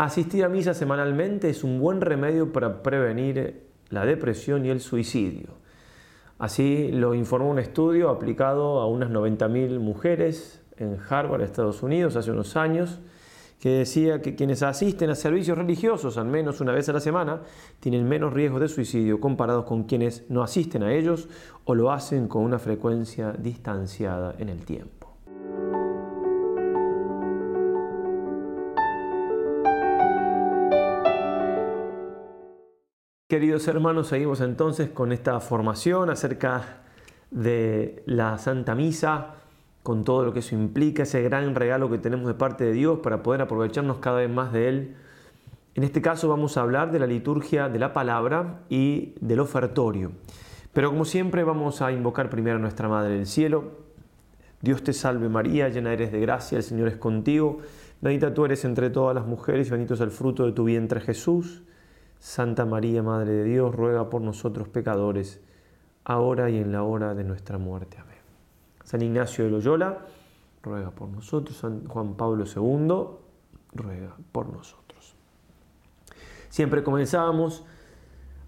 Asistir a misa semanalmente es un buen remedio para prevenir la depresión y el suicidio. Así lo informó un estudio aplicado a unas 90.000 mujeres en Harvard, Estados Unidos, hace unos años, que decía que quienes asisten a servicios religiosos al menos una vez a la semana tienen menos riesgo de suicidio comparados con quienes no asisten a ellos o lo hacen con una frecuencia distanciada en el tiempo. Queridos hermanos, seguimos entonces con esta formación acerca de la Santa Misa, con todo lo que eso implica, ese gran regalo que tenemos de parte de Dios para poder aprovecharnos cada vez más de Él. En este caso vamos a hablar de la liturgia de la palabra y del ofertorio. Pero como siempre vamos a invocar primero a nuestra Madre del Cielo. Dios te salve María, llena eres de gracia, el Señor es contigo. Bendita tú eres entre todas las mujeres y bendito es el fruto de tu vientre Jesús. Santa María, Madre de Dios, ruega por nosotros pecadores, ahora y en la hora de nuestra muerte. Amén. San Ignacio de Loyola, ruega por nosotros. San Juan Pablo II, ruega por nosotros. Siempre comenzábamos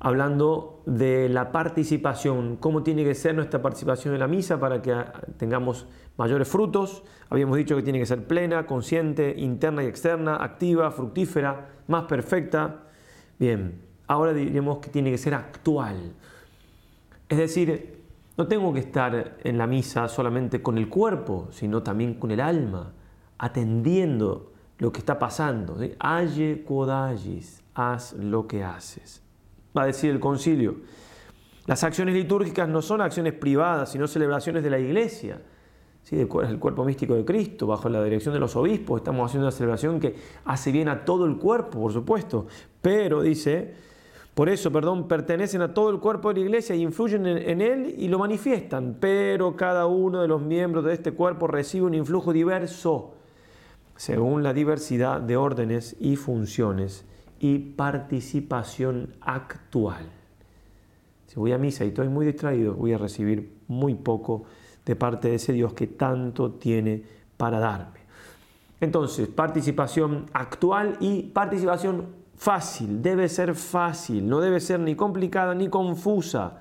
hablando de la participación, cómo tiene que ser nuestra participación en la misa para que tengamos mayores frutos. Habíamos dicho que tiene que ser plena, consciente, interna y externa, activa, fructífera, más perfecta Bien, ahora diremos que tiene que ser actual. Es decir, no tengo que estar en la misa solamente con el cuerpo, sino también con el alma, atendiendo lo que está pasando. Aye quodagis, haz lo que haces. Va a decir el concilio. Las acciones litúrgicas no son acciones privadas, sino celebraciones de la iglesia. ¿Sí? el cuerpo místico de Cristo, bajo la dirección de los obispos. Estamos haciendo una celebración que hace bien a todo el cuerpo, por supuesto. Pero, dice, por eso, perdón, pertenecen a todo el cuerpo de la iglesia y influyen en, él y lo manifiestan. Pero cada uno de los miembros de este cuerpo recibe un influjo diverso según la diversidad de órdenes y funciones y participación actual. Si voy a misa y estoy muy distraído, voy a recibir muy poco de parte de ese Dios que tanto tiene para darme. Entonces, participación actual y participación fácil, debe ser fácil, no debe ser ni complicada ni confusa.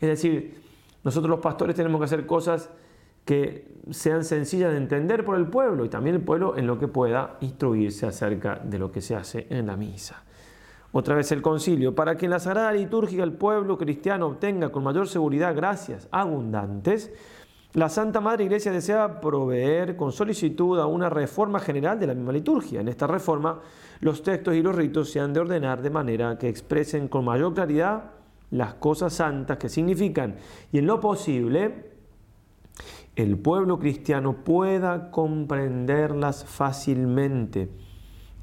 Es decir, nosotros los pastores tenemos que hacer cosas que sean sencillas de entender por el pueblo y también el pueblo en lo que pueda instruirse acerca de lo que se hace en la misa. Otra vez el concilio, para que en la Sagrada Liturgia el pueblo cristiano obtenga con mayor seguridad gracias abundantes, la Santa Madre Iglesia desea proveer con solicitud a una reforma general de la misma liturgia. En esta reforma, los textos y los ritos se han de ordenar de manera que expresen con mayor claridad las cosas santas que significan y en lo posible el pueblo cristiano pueda comprenderlas fácilmente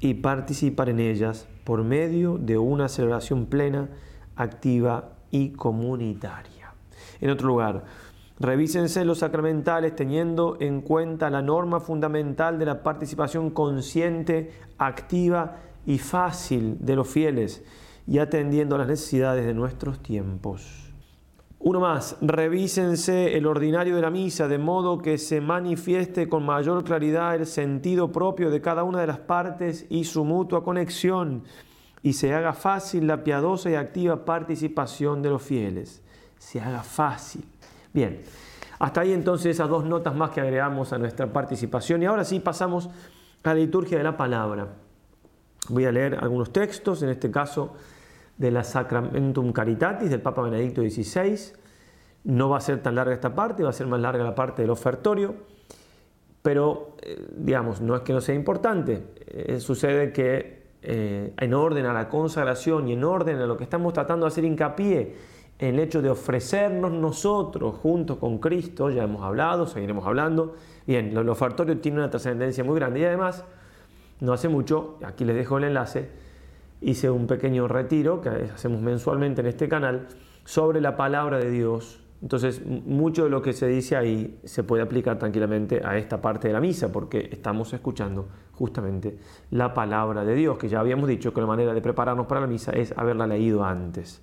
y participar en ellas por medio de una celebración plena, activa y comunitaria. En otro lugar, Revísense los sacramentales teniendo en cuenta la norma fundamental de la participación consciente, activa y fácil de los fieles y atendiendo a las necesidades de nuestros tiempos. Uno más, revísense el ordinario de la misa de modo que se manifieste con mayor claridad el sentido propio de cada una de las partes y su mutua conexión y se haga fácil la piadosa y activa participación de los fieles. Se haga fácil. Bien, hasta ahí entonces esas dos notas más que agregamos a nuestra participación y ahora sí pasamos a la liturgia de la palabra. Voy a leer algunos textos, en este caso de la Sacramentum Caritatis del Papa Benedicto XVI. No va a ser tan larga esta parte, va a ser más larga la parte del ofertorio, pero eh, digamos, no es que no sea importante, eh, sucede que eh, en orden a la consagración y en orden a lo que estamos tratando de hacer hincapié, el hecho de ofrecernos nosotros junto con Cristo, ya hemos hablado, seguiremos hablando. Bien, el ofertorio tiene una trascendencia muy grande y además, no hace mucho, aquí les dejo el enlace, hice un pequeño retiro que hacemos mensualmente en este canal sobre la palabra de Dios. Entonces, mucho de lo que se dice ahí se puede aplicar tranquilamente a esta parte de la misa, porque estamos escuchando justamente la palabra de Dios, que ya habíamos dicho que la manera de prepararnos para la misa es haberla leído antes.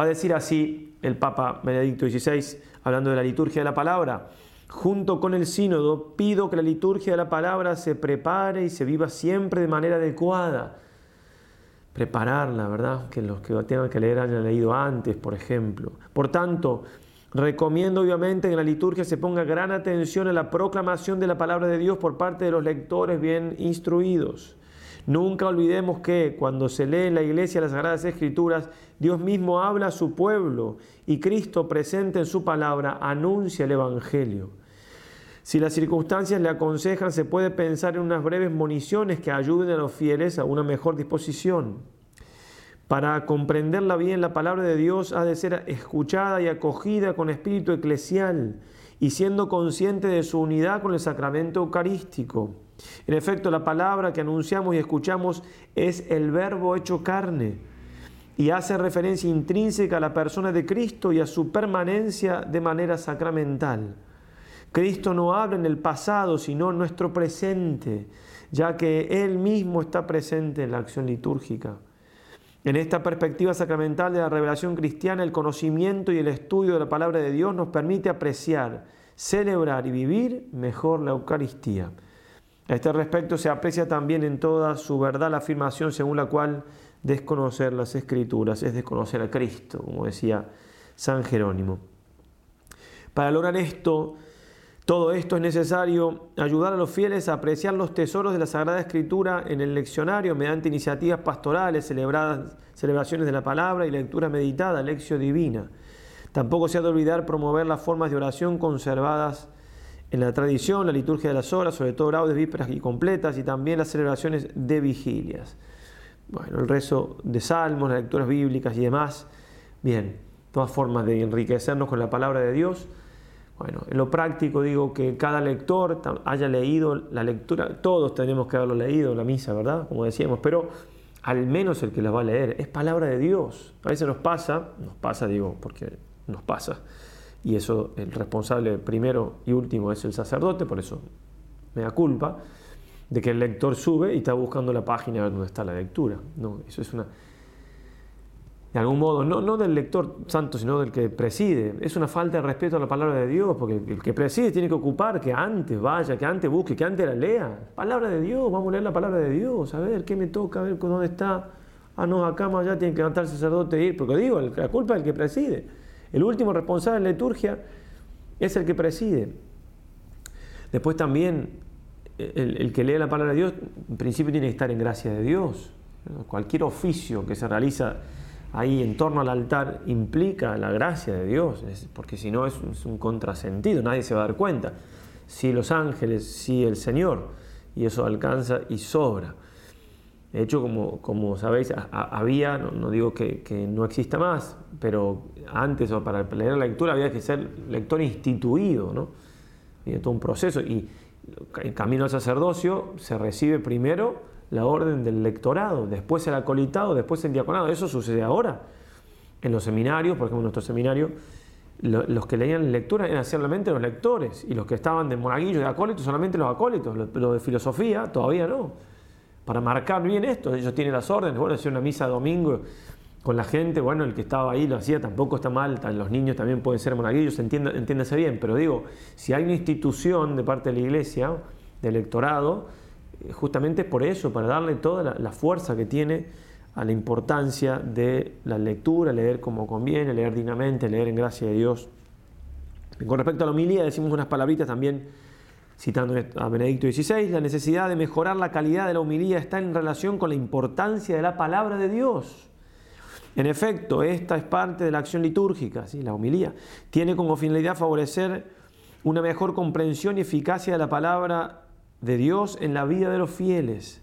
Va a decir así el Papa Benedicto XVI, hablando de la liturgia de la palabra, junto con el sínodo, pido que la liturgia de la palabra se prepare y se viva siempre de manera adecuada. Prepararla, ¿verdad? Que los que tengan que leer hayan leído antes, por ejemplo. Por tanto, recomiendo obviamente que en la liturgia se ponga gran atención a la proclamación de la palabra de Dios por parte de los lectores bien instruidos. Nunca olvidemos que cuando se lee en la iglesia las Sagradas Escrituras, Dios mismo habla a su pueblo y Cristo presente en su palabra anuncia el Evangelio. Si las circunstancias le aconsejan, se puede pensar en unas breves municiones que ayuden a los fieles a una mejor disposición. Para comprenderla bien, la palabra de Dios ha de ser escuchada y acogida con espíritu eclesial y siendo consciente de su unidad con el sacramento eucarístico. En efecto, la palabra que anunciamos y escuchamos es el verbo hecho carne y hace referencia intrínseca a la persona de Cristo y a su permanencia de manera sacramental. Cristo no habla en el pasado, sino en nuestro presente, ya que Él mismo está presente en la acción litúrgica. En esta perspectiva sacramental de la revelación cristiana, el conocimiento y el estudio de la palabra de Dios nos permite apreciar, celebrar y vivir mejor la Eucaristía. A este respecto se aprecia también en toda su verdad la afirmación según la cual desconocer las escrituras es desconocer a Cristo, como decía San Jerónimo. Para lograr esto, todo esto es necesario ayudar a los fieles a apreciar los tesoros de la Sagrada Escritura en el leccionario mediante iniciativas pastorales, celebradas, celebraciones de la palabra y lectura meditada, lección divina. Tampoco se ha de olvidar promover las formas de oración conservadas en la tradición, la liturgia de las horas, sobre todo laudes, vísperas y completas, y también las celebraciones de vigilias. Bueno, el rezo de salmos, las lecturas bíblicas y demás. Bien, todas formas de enriquecernos con la palabra de Dios bueno, en lo práctico digo que cada lector haya leído la lectura, todos tenemos que haberlo leído, la misa, ¿verdad? Como decíamos, pero al menos el que la va a leer, es palabra de Dios. A veces nos pasa, nos pasa digo, porque nos pasa, y eso el responsable primero y último es el sacerdote, por eso me da culpa, de que el lector sube y está buscando la página donde está la lectura. No, eso es una de algún modo, no, no del lector santo, sino del que preside. Es una falta de respeto a la palabra de Dios, porque el que preside tiene que ocupar que antes vaya, que antes busque, que antes la lea. Palabra de Dios, vamos a leer la palabra de Dios, a ver qué me toca, a ver dónde está. Ah, no, acá más allá tiene que levantar el sacerdote e ir, porque digo, la culpa es del que preside. El último responsable en la liturgia es el que preside. Después también, el, el que lee la palabra de Dios, en principio tiene que estar en gracia de Dios. Cualquier oficio que se realiza ahí en torno al altar implica la gracia de Dios, porque si no es, un contrasentido, nadie se va a dar cuenta. Si los ángeles, si el Señor, y eso alcanza y sobra. De hecho, como, sabéis, había, no, digo que, no exista más, pero antes o para leer la lectura había que ser lector instituido, ¿no? Había todo un proceso y en camino al sacerdocio se recibe primero la orden del lectorado, después el acolitado, después el diaconado. Eso sucede ahora. En los seminarios, por ejemplo, en nuestro seminario, los que leían lectura eran solamente los lectores y los que estaban de monaguillos, de acólitos, solamente los acólitos. Los, de filosofía todavía no. Para marcar bien esto, ellos tienen las órdenes. Bueno, hacer una misa domingo con la gente, bueno, el que estaba ahí lo hacía, tampoco está mal, los niños también pueden ser monaguillos, entiéndase bien, pero digo, si hay una institución de parte de la iglesia, de lectorado, justamente por eso, para darle toda la, fuerza que tiene a la importancia de la lectura, leer como conviene, leer dignamente, leer en gracia de Dios. Con respecto a la homilía, decimos unas palabritas también, citando a Benedicto XVI, la necesidad de mejorar la calidad de la homilía está en relación con la importancia de la palabra de Dios. En efecto, esta es parte de la acción litúrgica, ¿sí? la homilía. Tiene como finalidad favorecer una mejor comprensión y eficacia de la palabra de Dios en la vida de los fieles.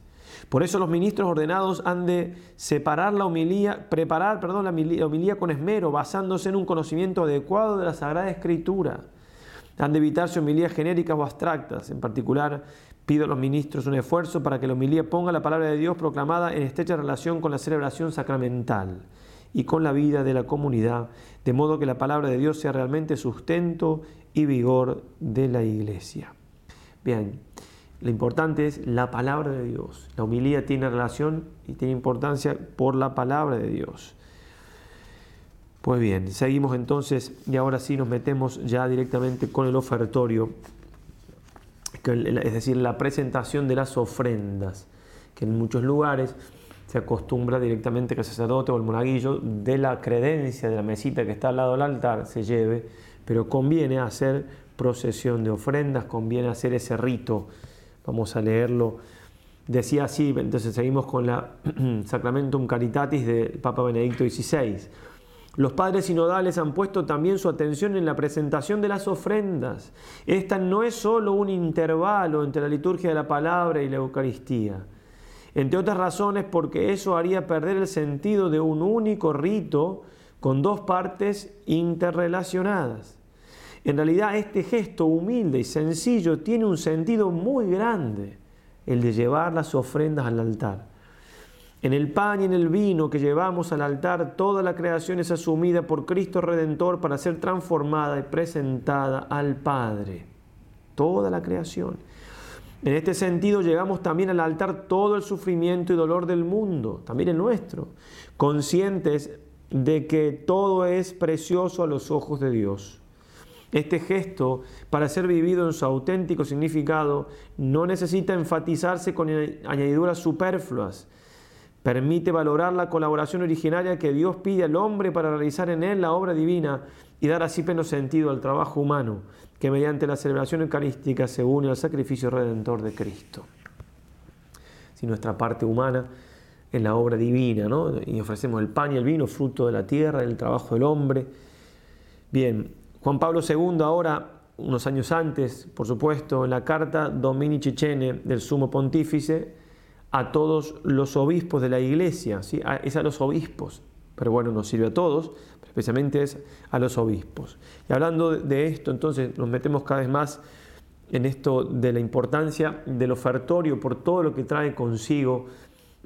Por eso los ministros ordenados han de separar la homilía, preparar, perdón, la homilía con esmero, basándose en un conocimiento adecuado de la Sagrada Escritura. Han de evitarse homilías genéricas o abstractas. En particular, pido a los ministros un esfuerzo para que la homilía ponga la palabra de Dios proclamada en estrecha relación con la celebración sacramental y con la vida de la comunidad, de modo que la palabra de Dios sea realmente sustento y vigor de la iglesia. Bien, lo importante es la palabra de Dios. La humildad tiene relación y tiene importancia por la palabra de Dios. Pues bien, seguimos entonces y ahora sí nos metemos ya directamente con el ofertorio, es decir, la presentación de las ofrendas, que en muchos lugares se acostumbra directamente que el sacerdote o el monaguillo de la credencia de la mesita que está al lado del altar se lleve, pero conviene hacer procesión de ofrendas, conviene hacer ese rito. Vamos a leerlo. Decía así, entonces seguimos con la Sacramentum Caritatis del Papa Benedicto XVI. Los padres sinodales han puesto también su atención en la presentación de las ofrendas. Esta no es solo un intervalo entre la liturgia de la palabra y la Eucaristía. Entre otras razones porque eso haría perder el sentido de un único rito con dos partes interrelacionadas. En realidad este gesto humilde y sencillo tiene un sentido muy grande, el de llevar las ofrendas al altar. En el pan y en el vino que llevamos al altar, toda la creación es asumida por Cristo Redentor para ser transformada y presentada al Padre. Toda la creación. En este sentido, llegamos también al altar todo el sufrimiento y dolor del mundo, también el nuestro, conscientes de que todo es precioso a los ojos de Dios. Este gesto, para ser vivido en su auténtico significado, no necesita enfatizarse con añadiduras superfluas, Permite valorar la colaboración originaria que Dios pide al hombre para realizar en él la obra divina y dar así pleno sentido al trabajo humano que mediante la celebración eucarística se une al sacrificio redentor de Cristo. Si nuestra parte humana es la obra divina, ¿no? y ofrecemos el pan y el vino, fruto de la tierra, del trabajo del hombre. Bien, Juan Pablo II ahora, unos años antes, por supuesto, en la carta Dominici Cene del Sumo Pontífice, a todos los obispos de la iglesia, ¿sí? es a los obispos, pero bueno, nos sirve a todos, especialmente es a los obispos. Y hablando de esto, entonces nos metemos cada vez más en esto de la importancia del ofertorio por todo lo que trae consigo,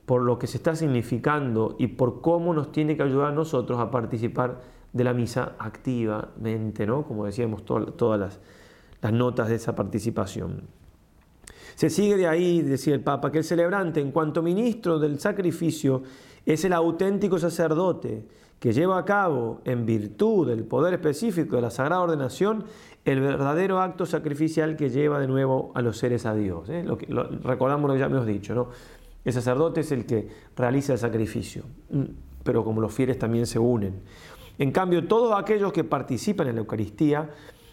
por lo que se está significando y por cómo nos tiene que ayudar a nosotros a participar de la misa activamente, ¿no? como decíamos, todas las, las notas de esa participación. Se sigue de ahí, decía el Papa, que el celebrante, en cuanto ministro del sacrificio, es el auténtico sacerdote que lleva a cabo, en virtud del poder específico de la Sagrada Ordenación, el verdadero acto sacrificial que lleva de nuevo a los seres a Dios. ¿eh? Recordamos lo que ya hemos dicho, ¿no? El sacerdote es el que realiza el sacrificio, mm, pero como los fieles también se unen. En cambio, todos aquellos que participan en la Eucaristía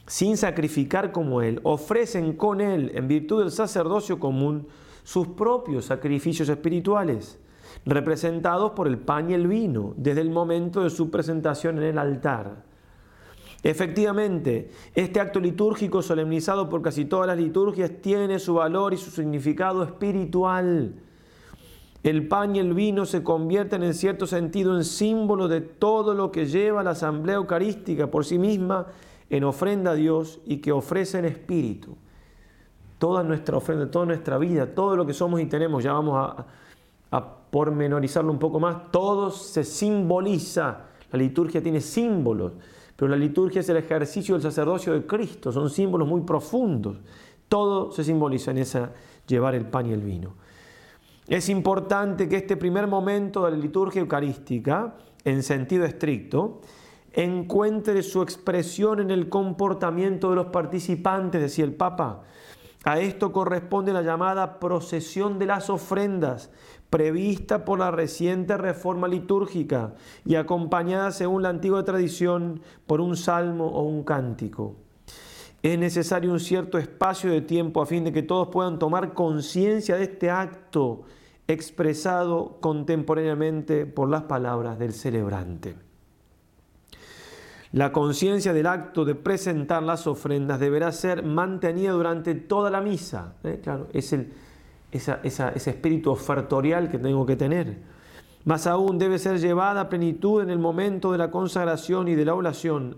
sin sacrificar como Él, ofrecen con Él, en virtud del sacerdocio común, sus propios sacrificios espirituales, representados por el pan y el vino, desde el momento de su presentación en el altar. Efectivamente, este acto litúrgico solemnizado por casi todas las liturgias tiene su valor y su significado espiritual. El pan y el vino se convierten en cierto sentido en símbolo de todo lo que lleva la asamblea eucarística por sí misma en ofrenda a Dios y que ofrece en espíritu. Toda nuestra ofrenda, toda nuestra vida, todo lo que somos y tenemos, ya vamos a, a pormenorizarlo un poco más, todo se simboliza. La liturgia tiene símbolos, pero la liturgia es el ejercicio del sacerdocio de Cristo, son símbolos muy profundos. Todo se simboliza en esa llevar el pan y el vino. Es importante que este primer momento de la liturgia eucarística, en sentido estricto, encuentre su expresión en el comportamiento de los participantes, decía el Papa. A esto corresponde la llamada procesión de las ofrendas, prevista por la reciente reforma litúrgica y acompañada, según la antigua tradición, por un salmo o un cántico. Es necesario un cierto espacio de tiempo a fin de que todos puedan tomar conciencia de este acto expresado contemporáneamente por las palabras del celebrante. La conciencia del acto de presentar las ofrendas deberá ser mantenida durante toda la misa. ¿eh? Claro, es el, ese espíritu ofertorial que tengo que tener. Más aún debe ser llevada a plenitud en el momento de la consagración y de la oblación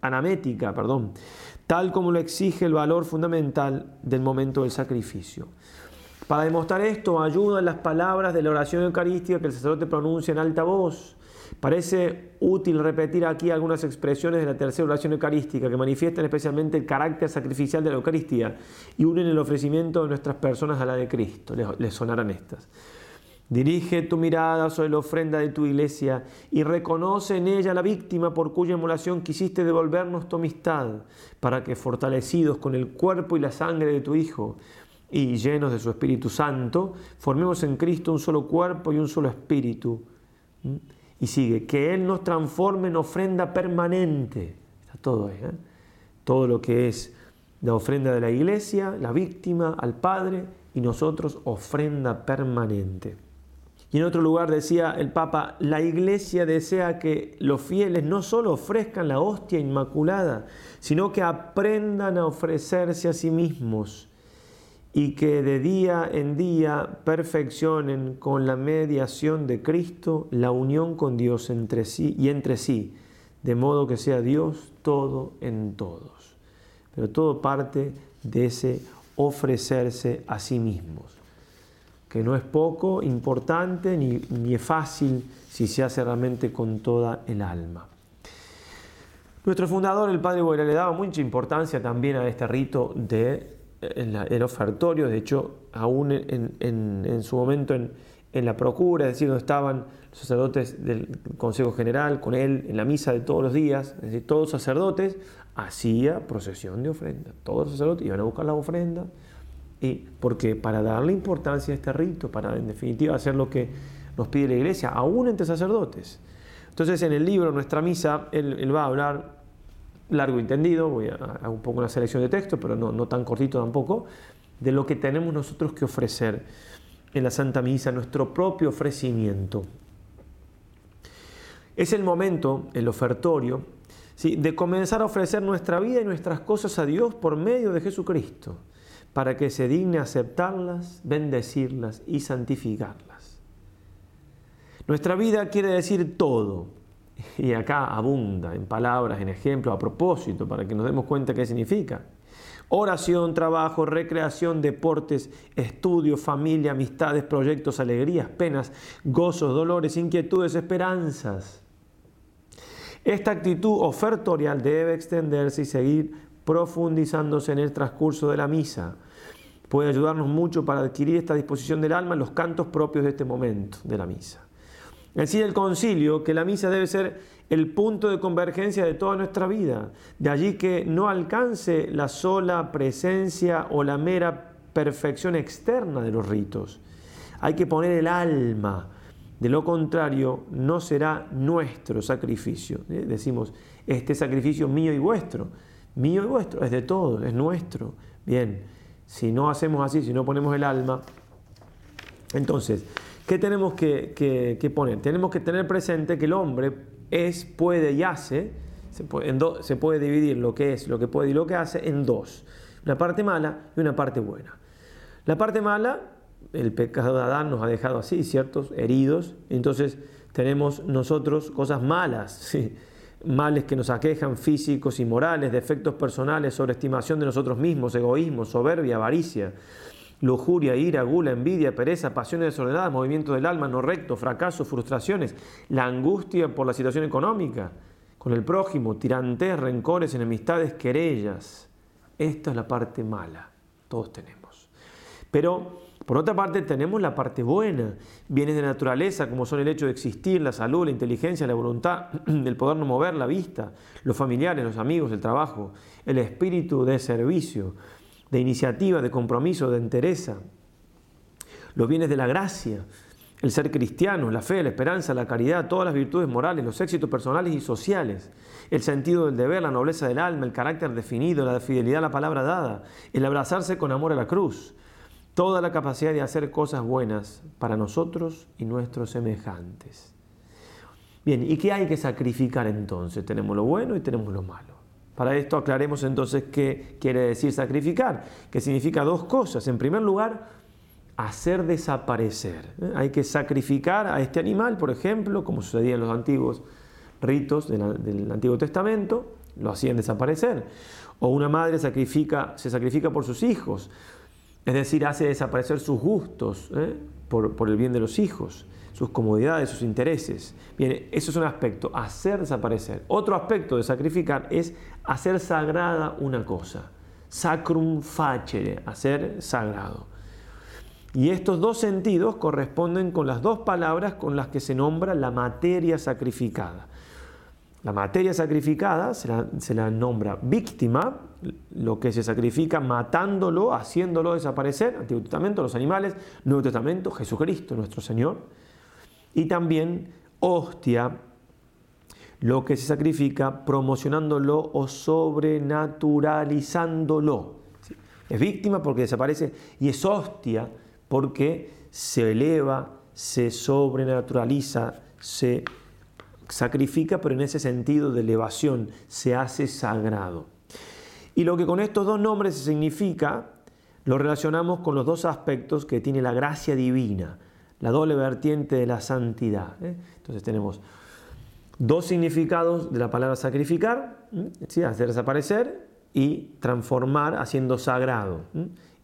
anamética, perdón, tal como lo exige el valor fundamental del momento del sacrificio. Para demostrar esto, ayudan las palabras de la oración eucarística que el sacerdote pronuncia en alta voz Parece útil repetir aquí algunas expresiones de la tercera oración eucarística que manifiestan especialmente el carácter sacrificial de la Eucaristía y unen el ofrecimiento de nuestras personas a la de Cristo. Les, sonarán estas. Dirige tu mirada sobre la ofrenda de tu iglesia y reconoce en ella la víctima por cuya emulación quisiste devolvernos tu amistad, para que fortalecidos con el cuerpo y la sangre de tu Hijo y llenos de su Espíritu Santo, formemos en Cristo un solo cuerpo y un solo espíritu. Y sigue, que Él nos transforme en ofrenda permanente. Está todo ahí, ¿eh? Todo lo que es la ofrenda de la iglesia, la víctima, al Padre y nosotros ofrenda permanente. Y en otro lugar decía el Papa, la iglesia desea que los fieles no solo ofrezcan la hostia inmaculada, sino que aprendan a ofrecerse a sí mismos y que de día en día perfeccionen con la mediación de Cristo la unión con Dios entre sí y entre sí, de modo que sea Dios todo en todos. Pero todo parte de ese ofrecerse a sí mismos que no es poco, importante, ni, ni es fácil si se hace realmente con toda el alma. Nuestro fundador, el padre Boira, le daba mucha importancia también a este rito de el ofertorio, de hecho, aún en, su momento en, la procura, es decir, donde estaban los sacerdotes del Consejo General con él en la misa de todos los días, es decir, todos los sacerdotes, hacía procesión de ofrenda. Todos los sacerdotes iban a buscar la ofrenda, y porque para darle importancia a este rito, para en definitiva hacer lo que nos pide la iglesia, aún entre sacerdotes. Entonces en el libro, nuestra misa, él, va a hablar largo y entendido, voy a, hacer un poco una selección de texto, pero no, no tan cortito tampoco, de lo que tenemos nosotros que ofrecer en la Santa Misa, nuestro propio ofrecimiento. Es el momento, el ofertorio, de comenzar a ofrecer nuestra vida y nuestras cosas a Dios por medio de Jesucristo para que se digne aceptarlas, bendecirlas y santificarlas. Nuestra vida quiere decir todo, y acá abunda en palabras, en ejemplos, a propósito, para que nos demos cuenta qué significa. Oración, trabajo, recreación, deportes, estudio, familia, amistades, proyectos, alegrías, penas, gozos, dolores, inquietudes, esperanzas. Esta actitud ofertorial debe extenderse y seguir profundizándose en el transcurso de la misa, puede ayudarnos mucho para adquirir esta disposición del alma en los cantos propios de este momento de la misa. Decir el concilio que la misa debe ser el punto de convergencia de toda nuestra vida, de allí que no alcance la sola presencia o la mera perfección externa de los ritos. Hay que poner el alma, de lo contrario no será nuestro sacrificio. ¿eh? Decimos, este sacrificio mío y vuestro, mío y vuestro, es de todos, es nuestro. Bien, si no hacemos así, si no ponemos el alma, entonces, ¿qué tenemos que, poner? Tenemos que tener presente que el hombre es, puede y hace, se puede, se puede dividir lo que es, lo que puede y lo que hace en dos, una parte mala y una parte buena. La parte mala, el pecado de Adán nos ha dejado así, ¿ciertos? Heridos, entonces tenemos nosotros cosas malas, ¿sí? males que nos aquejan físicos y morales, defectos personales, sobreestimación de nosotros mismos, egoísmo, soberbia, avaricia, lujuria, ira, gula, envidia, pereza, pasiones desordenadas, movimiento del alma no recto, fracaso, frustraciones, la angustia por la situación económica, con el prójimo, tirantes, rencores, enemistades, querellas. Esta es la parte mala, todos tenemos. Pero por otra parte, tenemos la parte buena, bienes de naturaleza, como son el hecho de existir, la salud, la inteligencia, la voluntad, el poder no mover la vista, los familiares, los amigos, el trabajo, el espíritu de servicio, de iniciativa, de compromiso, de entereza, los bienes de la gracia, el ser cristiano, la fe, la esperanza, la caridad, todas las virtudes morales, los éxitos personales y sociales, el sentido del deber, la nobleza del alma, el carácter definido, la fidelidad a la palabra dada, el abrazarse con amor a la cruz, toda la capacidad de hacer cosas buenas para nosotros y nuestros semejantes. Bien, ¿y qué hay que sacrificar entonces? Tenemos lo bueno y tenemos lo malo. Para esto aclaremos entonces qué quiere decir sacrificar, que significa dos cosas. En primer lugar, hacer desaparecer. ¿eh? Hay que sacrificar a este animal, por ejemplo, como sucedía en los antiguos ritos del Antiguo Testamento, lo hacían desaparecer. O una madre sacrifica, se sacrifica por sus hijos, es decir, hace desaparecer sus gustos ¿eh? por, el bien de los hijos, sus comodidades, sus intereses. Bien, eso es un aspecto, hacer desaparecer. Otro aspecto de sacrificar es hacer sagrada una cosa. Sacrum facere, hacer sagrado. Y estos dos sentidos corresponden con las dos palabras con las que se nombra la materia sacrificada. La materia sacrificada se la, nombra víctima, lo que se sacrifica matándolo, haciéndolo desaparecer, Antiguo Testamento, los animales, Nuevo Testamento, Jesucristo, nuestro Señor. Y también hostia, lo que se sacrifica promocionándolo o sobrenaturalizándolo. Es víctima porque desaparece y es hostia porque se eleva, se sobrenaturaliza, se sacrifica, pero en ese sentido de elevación, se hace sagrado. Y lo que con estos dos nombres significa, lo relacionamos con los dos aspectos que tiene la gracia divina, la doble vertiente de la santidad. ¿eh? Entonces tenemos dos significados de la palabra sacrificar, ¿sí? hacer desaparecer y transformar haciendo sagrado.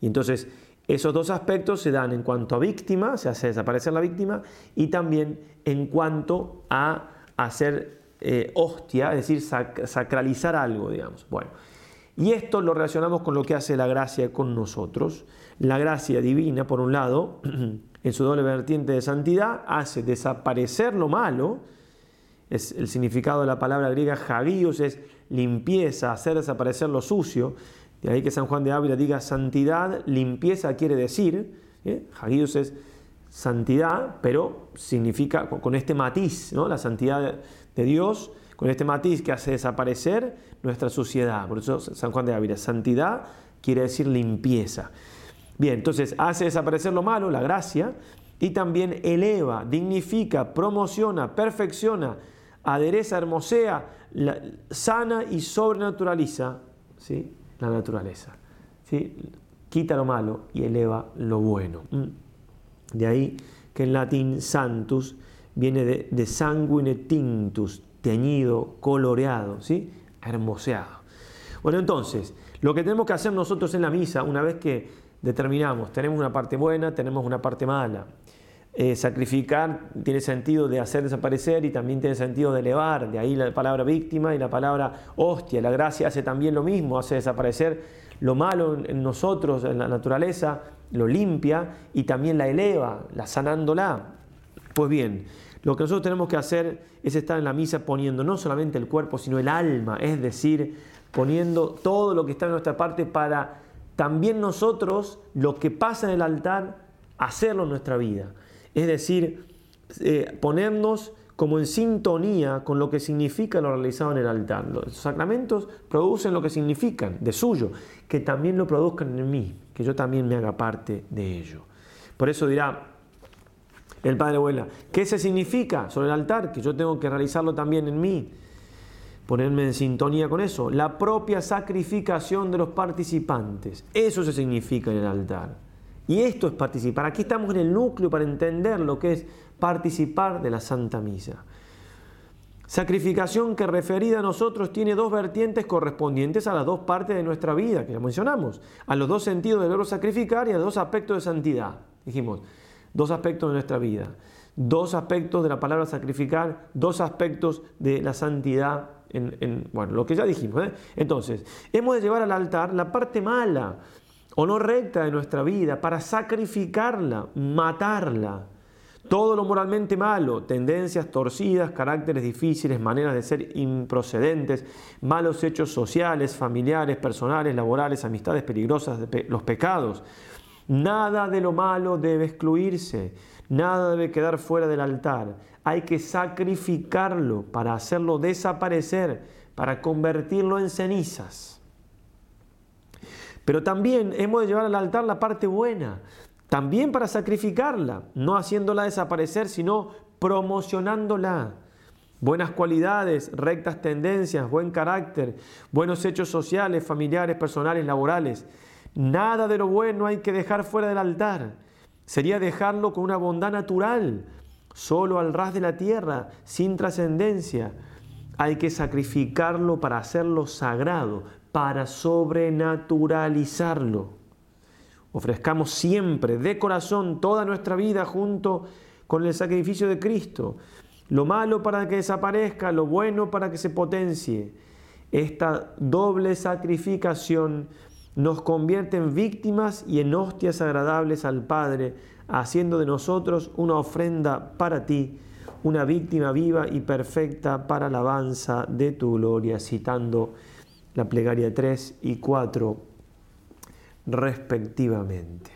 Y entonces esos dos aspectos se dan en cuanto a víctima, se hace desaparecer la víctima, y también en cuanto a hacer eh, hostia, es decir, sacralizar algo, digamos. Bueno, y esto lo relacionamos con lo que hace la gracia con nosotros. La gracia divina, por un lado, en su doble vertiente de santidad, hace desaparecer lo malo. Es el significado de la palabra griega hagios es limpieza, hacer desaparecer lo sucio. De ahí que San Juan de Ávila diga santidad, limpieza quiere decir. ¿eh? Es santidad, pero significa con este matiz, ¿no? la santidad de Dios, con este matiz que hace desaparecer nuestra suciedad. Por eso San Juan de Ávila, santidad quiere decir limpieza. Bien, entonces hace desaparecer lo malo, la gracia, y también eleva, dignifica, promociona, perfecciona, adereza, hermosea, sana y sobrenaturaliza ¿sí? la naturaleza. ¿sí? Quita lo malo y eleva lo bueno. Mm. De ahí que en latín santus viene de, de sanguine tintus, teñido, coloreado, ¿sí? hermoseado. Bueno, entonces, lo que tenemos que hacer nosotros en la misa, una vez que determinamos, tenemos una parte buena, tenemos una parte mala. Eh, sacrificar tiene sentido de hacer desaparecer y también tiene sentido de elevar, de ahí la palabra víctima y la palabra hostia. La gracia hace también lo mismo, hace desaparecer lo malo en nosotros, en la naturaleza, lo limpia y también la eleva, la sanándola. Pues bien, lo que nosotros tenemos que hacer es estar en la misa poniendo no solamente el cuerpo, sino el alma, es decir, poniendo todo lo que está en nuestra parte para también nosotros, lo que pasa en el altar, hacerlo en nuestra vida. Es decir, eh, ponernos como en sintonía con lo que significa lo realizado en el altar. Los sacramentos producen lo que significan, de suyo, que también lo produzcan en mí, que yo también me haga parte de ello. Por eso dirá el Padre Abuela, ¿qué se significa sobre el altar? Que yo tengo que realizarlo también en mí, ponerme en sintonía con eso. La propia sacrificación de los participantes, eso se significa en el altar. Y esto es participar. Aquí estamos en el núcleo para entender lo que es participar de la Santa Misa. Sacrificación que referida a nosotros tiene dos vertientes correspondientes a las dos partes de nuestra vida, que ya mencionamos, a los dos sentidos del verbo sacrificar y a dos aspectos de santidad. Dijimos, dos aspectos de nuestra vida, dos aspectos de la palabra sacrificar, dos aspectos de la santidad, en, bueno, lo que ya dijimos. ¿eh? Entonces, hemos de llevar al altar la parte mala o no recta de nuestra vida para sacrificarla, matarla todo lo moralmente malo, tendencias torcidas, caracteres difíciles, maneras de ser improcedentes, malos hechos sociales, familiares, personales, laborales, amistades peligrosas, los pecados. Nada de lo malo debe excluirse, nada debe quedar fuera del altar. Hay que sacrificarlo para hacerlo desaparecer, para convertirlo en cenizas. Pero también hemos de llevar al altar la parte buena, también para sacrificarla, no haciéndola desaparecer, sino promocionándola. Buenas cualidades, rectas tendencias, buen carácter, buenos hechos sociales, familiares, personales, laborales. Nada de lo bueno hay que dejar fuera del altar. Sería dejarlo con una bondad natural, solo al ras de la tierra, sin trascendencia. Hay que sacrificarlo para hacerlo sagrado, para sobrenaturalizarlo. Ofrezcamos siempre, de corazón, toda nuestra vida junto con el sacrificio de Cristo. Lo malo para que desaparezca, lo bueno para que se potencie. Esta doble sacrificación nos convierte en víctimas y en hostias agradables al Padre, haciendo de nosotros una ofrenda para ti, una víctima viva y perfecta para alabanza de tu gloria, citando la plegaria 3 y 4 respectivamente.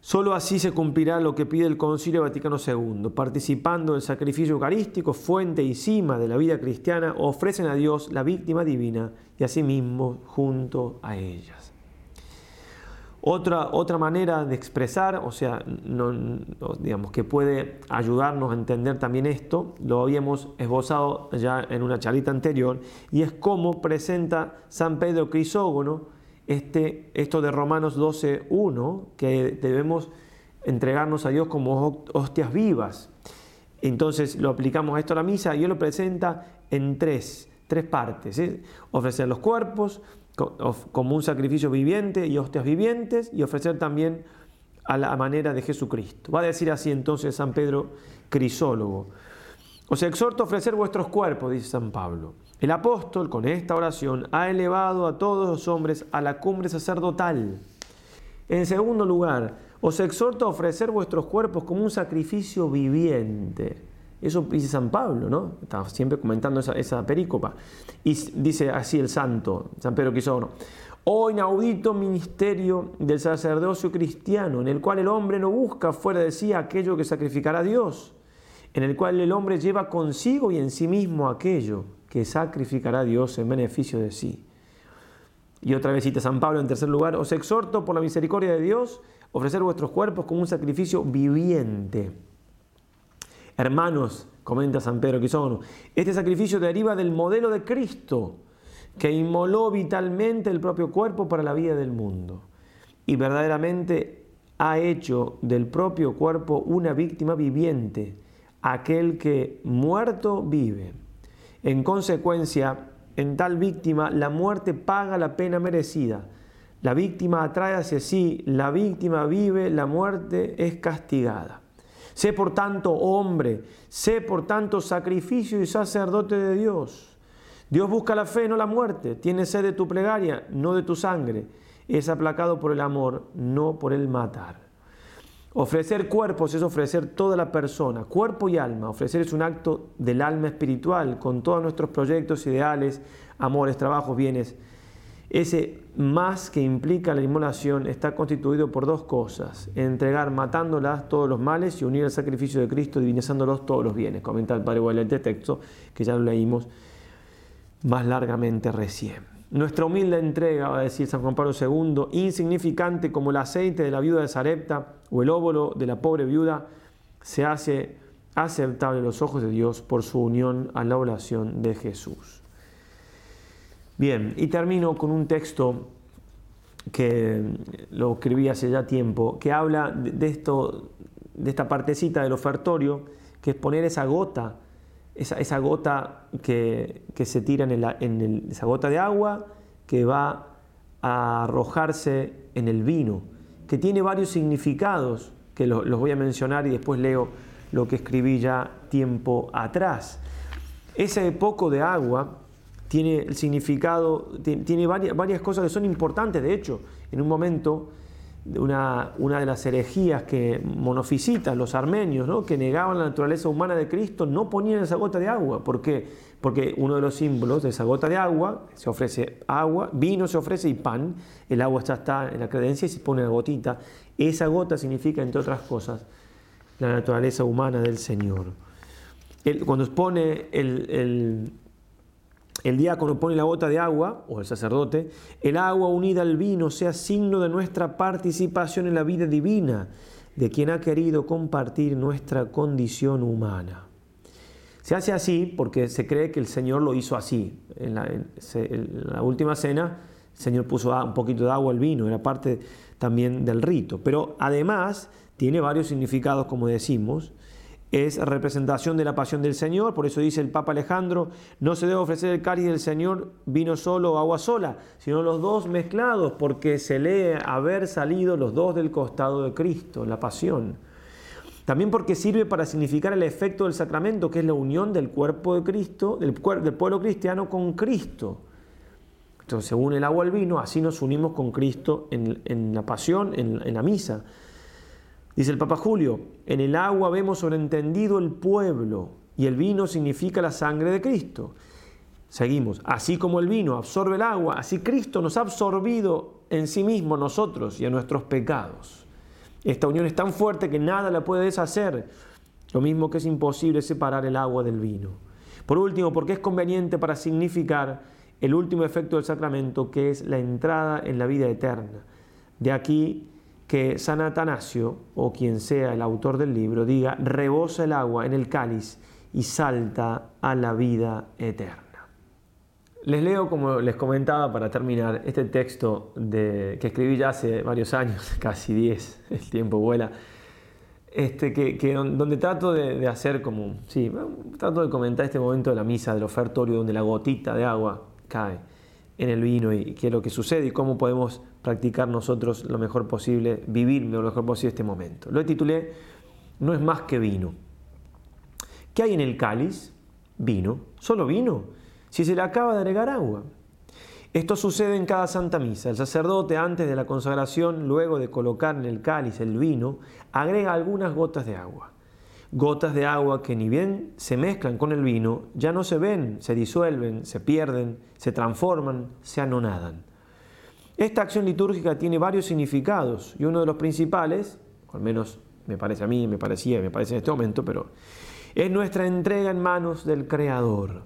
Solo así se cumplirá lo que pide el Concilio Vaticano II. Participando del sacrificio eucarístico, fuente y cima de la vida cristiana, ofrecen a Dios la víctima divina y a sí mismo junto a ellas. Otra, otra manera de expresar, o sea, digamos, que puede ayudarnos a entender también esto, lo habíamos esbozado ya en una charlita anterior, y es cómo presenta San Pedro Crisógono este, esto de Romanos 12.1, que debemos entregarnos a Dios como hostias vivas. Entonces lo aplicamos a esto a la misa y él lo presenta en tres, tres partes. Ofrecer los cuerpos como un sacrificio viviente y hostias vivientes y ofrecer también a la manera de Jesucristo. Va a decir así entonces San Pedro Crisólogo. Os exhorto a ofrecer vuestros cuerpos, dice San Pablo el apóstol con esta oración ha elevado a todos los hombres a la cumbre sacerdotal. En segundo lugar, os exhorto a ofrecer vuestros cuerpos como un sacrificio viviente. Eso dice San Pablo, ¿no? Está siempre comentando esa, esa perícopa. Y dice así el santo, San Pedro Quisoro. Oh inaudito ministerio del sacerdocio cristiano, en el cual el hombre no busca fuera de sí aquello que sacrificará a Dios, en el cual el hombre lleva consigo y en sí mismo aquello que sacrificará a Dios en beneficio de sí. Y otra vez cita San Pablo en tercer lugar, os exhorto por la misericordia de Dios ofrecer vuestros cuerpos como un sacrificio viviente. Hermanos, comenta San Pedro Quisono, este sacrificio deriva del modelo de Cristo, que inmoló vitalmente el propio cuerpo para la vida del mundo. Y verdaderamente ha hecho del propio cuerpo una víctima viviente, aquel que muerto vive. En consecuencia, en tal víctima la muerte paga la pena merecida. La víctima atrae hacia sí, la víctima vive, la muerte es castigada. Sé por tanto hombre, sé por tanto sacrificio y sacerdote de Dios. Dios busca la fe, no la muerte. Tiene sed de tu plegaria, no de tu sangre. Es aplacado por el amor, no por el matar. Ofrecer cuerpos es ofrecer toda la persona, cuerpo y alma. Ofrecer es un acto del alma espiritual, con todos nuestros proyectos, ideales, amores, trabajos, bienes. Ese más que implica la inmolación está constituido por dos cosas, entregar matándolas todos los males y unir el sacrificio de Cristo divinizándolos todos los bienes. Comenta el Padre Guadalupe el texto que ya lo leímos más largamente recién. Nuestra humilde entrega, va a decir San Juan Pablo II, insignificante como el aceite de la viuda de Sarepta o el óvulo de la pobre viuda, se hace aceptable en los ojos de Dios por su unión a la oración de Jesús. Bien, y termino con un texto que lo escribí hace ya tiempo, que habla de, esto, de esta partecita del ofertorio, que es poner esa gota esa, gota que, se tira en, esa gota de agua que va a arrojarse en el vino, que tiene varios significados que los voy a mencionar y después leo lo que escribí ya tiempo atrás. Ese poco de agua tiene el significado, tiene, varias, varias cosas que son importantes, de hecho, en un momento una, una, de las herejías que monofisitas, los armenios, ¿no? que negaban la naturaleza humana de Cristo, no ponían esa gota de agua. ¿Por qué? Porque uno de los símbolos de esa gota de agua, se ofrece agua, vino se ofrece y pan, el agua ya está en la credencia y se pone una gotita. Esa gota significa, entre otras cosas, la naturaleza humana del Señor. cuando pone el diácono pone la gota de agua, o el sacerdote, el agua unida al vino sea signo de nuestra participación en la vida divina, de quien ha querido compartir nuestra condición humana. Se hace así porque se cree que el Señor lo hizo así. En la, última cena, el Señor puso un poquito de agua al vino, era parte también del rito. Pero además tiene varios significados, como decimos, es representación de la pasión del Señor, por eso dice el Papa Alejandro, no se debe ofrecer el cáliz del Señor vino solo o agua sola, sino los dos mezclados, porque se lee haber salido los dos del costado de Cristo, la pasión. También porque sirve para significar el efecto del sacramento, que es la unión del cuerpo de Cristo, del, pueblo cristiano con Cristo. Cristo se une el agua al vino, así nos unimos con Cristo en, la pasión, en la misa. Dice el Papa Julio, en el agua vemos sobreentendido el pueblo y el vino significa la sangre de Cristo. Seguimos, así como el vino absorbe el agua, así Cristo nos ha absorbido en sí mismo nosotros y a nuestros pecados. Esta unión es tan fuerte que nada la puede deshacer, lo mismo que es imposible separar el agua del vino. Por último, porque es conveniente para significar el último efecto del sacramento, que es la entrada en la vida eterna. De aquí que San Atanasio, o quien sea el autor del libro, diga, rebosa el agua en el cáliz y salta a la vida eterna. Les leo, como les comentaba para terminar, este texto de, que escribí ya hace varios años, casi 10, el tiempo vuela, este, que, donde trato de, hacer como, sí, trato de comentar este momento de la misa, del ofertorio, donde la gotita de agua cae en el vino y qué es lo que sucede y cómo podemos practicar nosotros lo mejor posible, vivir lo mejor posible este momento. Lo titulé No es más que vino. ¿Qué hay en el cáliz? Vino, solo vino si se le acaba de agregar agua. Esto sucede en cada Santa Misa. El sacerdote antes de la consagración, luego de colocar en el cáliz el vino, agrega algunas gotas de agua. Gotas de agua que ni bien se mezclan con el vino, ya no se ven, se disuelven, se pierden, se transforman, se anonadan. Esta acción litúrgica tiene varios significados y uno de los principales, al menos me parece a mí, me parecía, me parece en este momento, pero es nuestra entrega en manos del Creador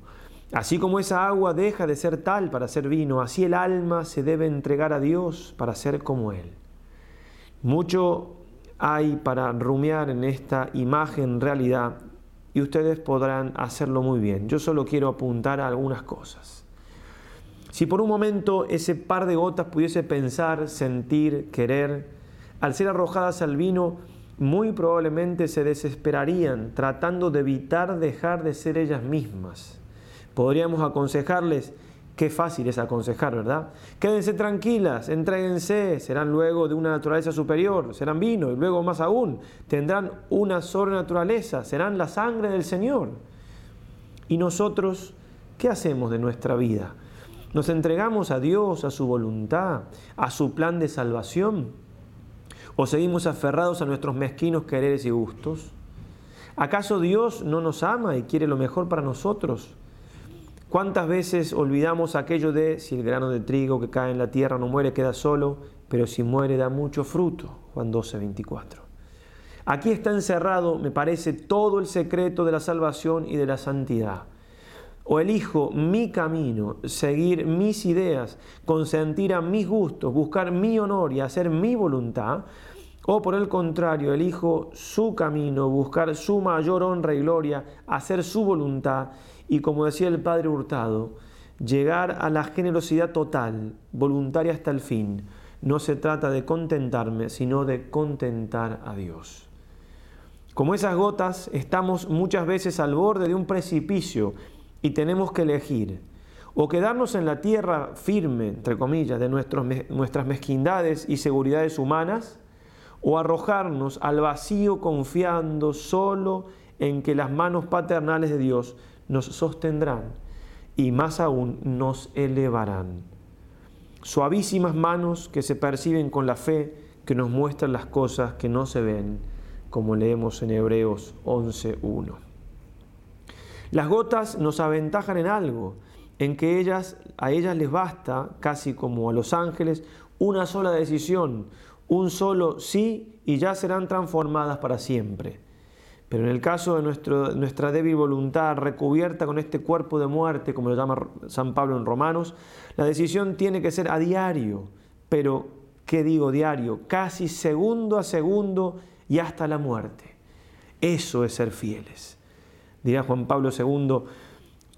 Así como esa agua deja de ser tal para ser vino, así el alma se debe entregar a Dios para ser como Él. Mucho hay para rumiar en esta imagen realidad y ustedes podrán hacerlo muy bien. Yo solo quiero apuntar a algunas cosas. Si por un momento ese par de gotas pudiese pensar, sentir, querer, al ser arrojadas al vino, muy probablemente se desesperarían tratando de evitar dejar de ser ellas mismas podríamos aconsejarles, qué fácil es aconsejar, ¿verdad? Quédense tranquilas, entréguense, serán luego de una naturaleza superior, serán vino y luego más aún, tendrán una sobrenaturaleza, serán la sangre del Señor. ¿Y nosotros qué hacemos de nuestra vida? ¿Nos entregamos a Dios, a su voluntad, a su plan de salvación? ¿O seguimos aferrados a nuestros mezquinos quereres y gustos? ¿Acaso Dios no nos ama y quiere lo mejor para nosotros? ¿Cuántas veces olvidamos aquello de si el grano de trigo que cae en la tierra no muere, queda solo, pero si muere da mucho fruto? Juan 12, 24. Aquí está encerrado, me parece, todo el secreto de la salvación y de la santidad. O elijo mi camino, seguir mis ideas, consentir a mis gustos, buscar mi honor y hacer mi voluntad, o por el contrario, elijo su camino, buscar su mayor honra y gloria, hacer su voluntad y como decía el Padre Hurtado, llegar a la generosidad total, voluntaria hasta el fin. No se trata de contentarme, sino de contentar a Dios. Como esas gotas, estamos muchas veces al borde de un precipicio y tenemos que elegir o quedarnos en la tierra firme, entre comillas, de nuestras mezquindades y seguridades humanas, o arrojarnos al vacío confiando solo en que las manos paternales de Dios nos sostendrán y más aún nos elevarán. Suavísimas manos que se perciben con la fe, que nos muestran las cosas que no se ven, como leemos en Hebreos 11.1. Las gotas nos aventajan en algo, en que ellas, a ellas les basta, casi como a los ángeles, una sola decisión, un solo sí y ya serán transformadas para siempre. Pero en el caso de nuestra débil voluntad recubierta con este cuerpo de muerte, como lo llama San Pablo en Romanos, la decisión tiene que ser a diario. Pero, ¿qué digo diario? Casi segundo a segundo y hasta la muerte. Eso es ser fieles. Dirá Juan Pablo II,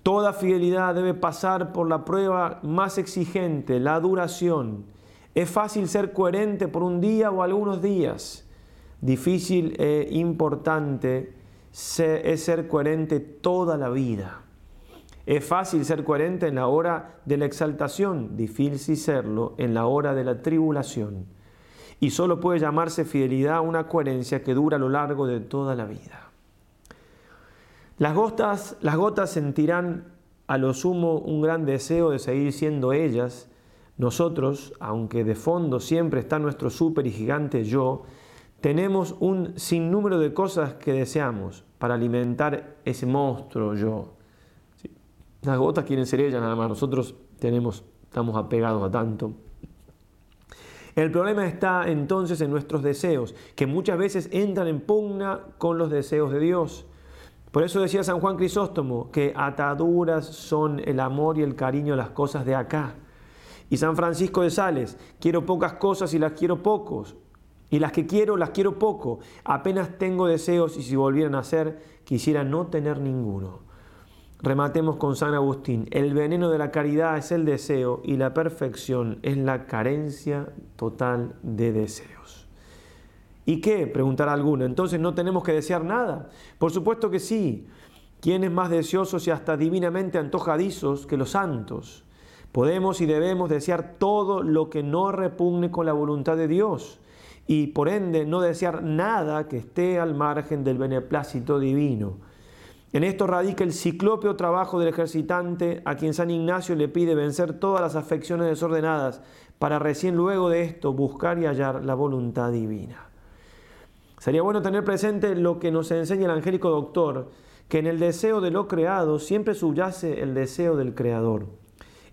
toda fidelidad debe pasar por la prueba más exigente, la duración. Es fácil ser coherente por un día o algunos días Difícil e importante es ser coherente toda la vida. Es fácil ser coherente en la hora de la exaltación, difícil serlo en la hora de la tribulación. Y solo puede llamarse fidelidad una coherencia que dura a lo largo de toda la vida. Las gotas, las gotas sentirán a lo sumo un gran deseo de seguir siendo ellas, Nosotros, aunque de fondo siempre está nuestro súper y gigante yo, tenemos un sinnúmero de cosas que deseamos para alimentar ese monstruo yo. Las gotas quieren ser ellas nada más, nosotros tenemos, estamos apegados a tanto. El problema está entonces en nuestros deseos, que muchas veces entran en pugna con los deseos de Dios. Por eso decía San Juan Crisóstomo que ataduras son el amor y el cariño a las cosas de acá. Y San Francisco de Sales, quiero pocas cosas y las quiero pocos. Y las que quiero, las quiero poco. Apenas tengo deseos y si volvieran a ser, quisiera no tener ninguno. Rematemos con San Agustín. El veneno de la caridad es el deseo y la perfección es la carencia total de deseos. ¿Y qué? Preguntará alguno. Entonces no tenemos que desear nada. Por supuesto que sí. ¿Quién es más deseosos y hasta divinamente antojadizos que los santos? Podemos y debemos desear todo lo que no repugne con la voluntad de Dios y por ende no desear nada que esté al margen del beneplácito divino. En esto radica el ciclópeo trabajo del ejercitante a quien San Ignacio le pide vencer todas las afecciones desordenadas para recién luego de esto buscar y hallar la voluntad divina. Sería bueno tener presente lo que nos enseña el angélico doctor, que en el deseo de lo creado siempre subyace el deseo del creador,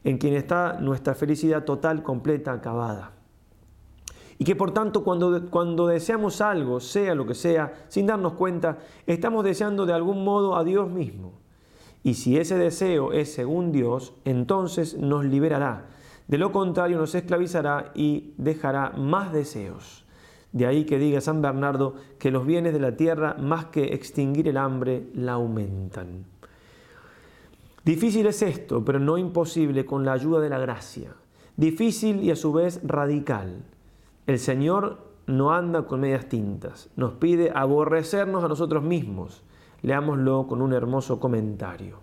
en quien está nuestra felicidad total, completa, acabada. Y que por tanto cuando, cuando deseamos algo, sea lo que sea, sin darnos cuenta, estamos deseando de algún modo a Dios mismo. Y si ese deseo es según Dios, entonces nos liberará. De lo contrario nos esclavizará y dejará más deseos. De ahí que diga San Bernardo que los bienes de la tierra, más que extinguir el hambre, la aumentan. Difícil es esto, pero no imposible con la ayuda de la gracia. Difícil y a su vez radical. El Señor no anda con medias tintas, nos pide aborrecernos a nosotros mismos. Leámoslo con un hermoso comentario.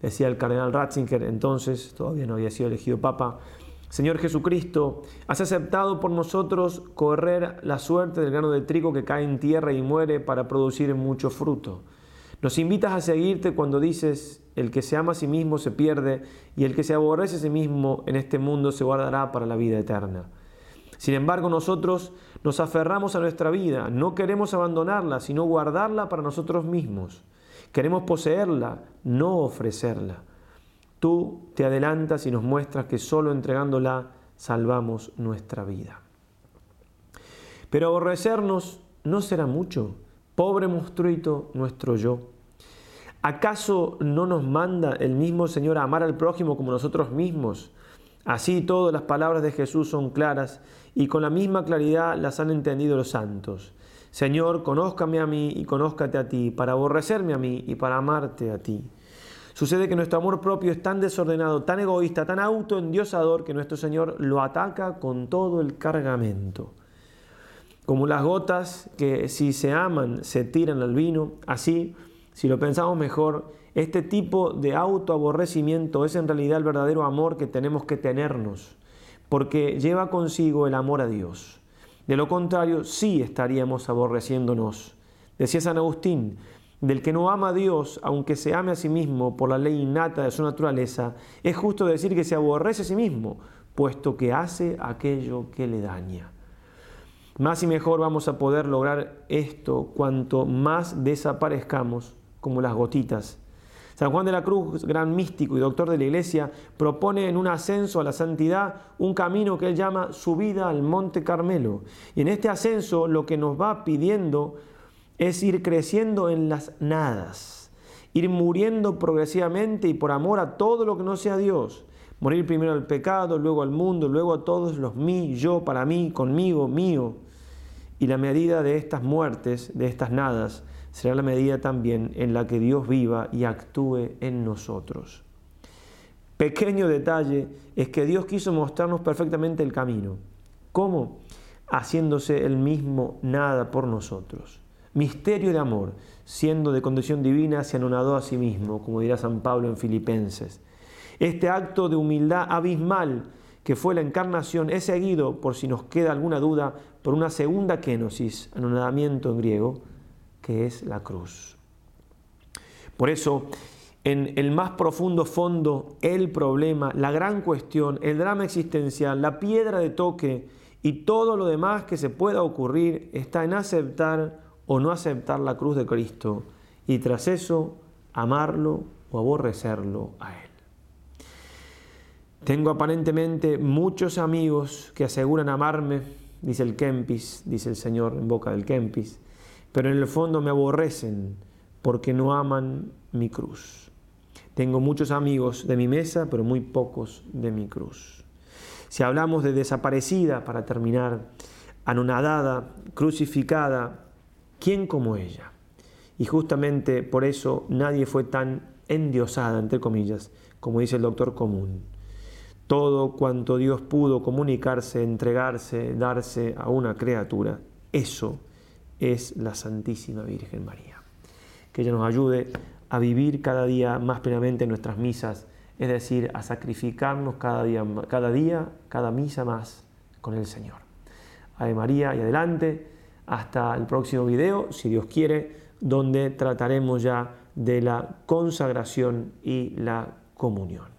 Decía el cardenal Ratzinger, entonces, todavía no había sido elegido papa, Señor Jesucristo, has aceptado por nosotros correr la suerte del grano de trigo que cae en tierra y muere para producir mucho fruto. Nos invitas a seguirte cuando dices, el que se ama a sí mismo se pierde y el que se aborrece a sí mismo en este mundo se guardará para la vida eterna. Sin embargo, nosotros nos aferramos a nuestra vida, no queremos abandonarla, sino guardarla para nosotros mismos. Queremos poseerla, no ofrecerla. Tú te adelantas y nos muestras que solo entregándola salvamos nuestra vida. Pero aborrecernos no será mucho, pobre monstruito nuestro yo. ¿Acaso no nos manda el mismo Señor a amar al prójimo como nosotros mismos? Así todas las palabras de Jesús son claras y con la misma claridad las han entendido los santos. Señor, conózcame a mí y conózcate a ti, para aborrecerme a mí y para amarte a ti. Sucede que nuestro amor propio es tan desordenado, tan egoísta, tan autoendiosador que nuestro Señor lo ataca con todo el cargamento. Como las gotas que si se aman se tiran al vino, así, si lo pensamos mejor, este tipo de autoaborrecimiento es en realidad el verdadero amor que tenemos que tenernos, porque lleva consigo el amor a Dios. De lo contrario, sí estaríamos aborreciéndonos. Decía San Agustín, del que no ama a Dios, aunque se ame a sí mismo por la ley innata de su naturaleza, es justo decir que se aborrece a sí mismo, puesto que hace aquello que le daña. Más y mejor vamos a poder lograr esto cuanto más desaparezcamos como las gotitas San Juan de la Cruz, gran místico y doctor de la Iglesia, propone en un ascenso a la santidad un camino que él llama subida al Monte Carmelo. Y en este ascenso lo que nos va pidiendo es ir creciendo en las nadas, ir muriendo progresivamente y por amor a todo lo que no sea Dios. Morir primero al pecado, luego al mundo, luego a todos los mí, yo, para mí, conmigo, mío. Y la medida de estas muertes, de estas nadas, será la medida también en la que Dios viva y actúe en nosotros. Pequeño detalle es que Dios quiso mostrarnos perfectamente el camino. ¿Cómo? Haciéndose el mismo nada por nosotros. Misterio de amor, siendo de condición divina, se anonadó a sí mismo, como dirá San Pablo en Filipenses. Este acto de humildad abismal que fue la encarnación es seguido, por si nos queda alguna duda, por una segunda kenosis, anonadamiento en griego, que es la cruz. Por eso, en el más profundo fondo el problema, la gran cuestión, el drama existencial, la piedra de toque y todo lo demás que se pueda ocurrir está en aceptar o no aceptar la cruz de Cristo y tras eso amarlo o aborrecerlo a Él. Tengo aparentemente muchos amigos que aseguran amarme, dice el Kempis, dice el Señor en boca del Kempis, pero en el fondo me aborrecen porque no aman mi cruz. Tengo muchos amigos de mi mesa, pero muy pocos de mi cruz. Si hablamos de desaparecida, para terminar, anonadada, crucificada, ¿quién como ella? Y justamente por eso nadie fue tan endiosada, entre comillas, como dice el doctor común. Todo cuanto Dios pudo comunicarse, entregarse, darse a una criatura, eso es la Santísima Virgen María. Que ella nos ayude a vivir cada día más plenamente nuestras misas, es decir, a sacrificarnos cada día, cada día, cada misa más con el Señor. Ave María y adelante, hasta el próximo video, si Dios quiere, donde trataremos ya de la consagración y la comunión.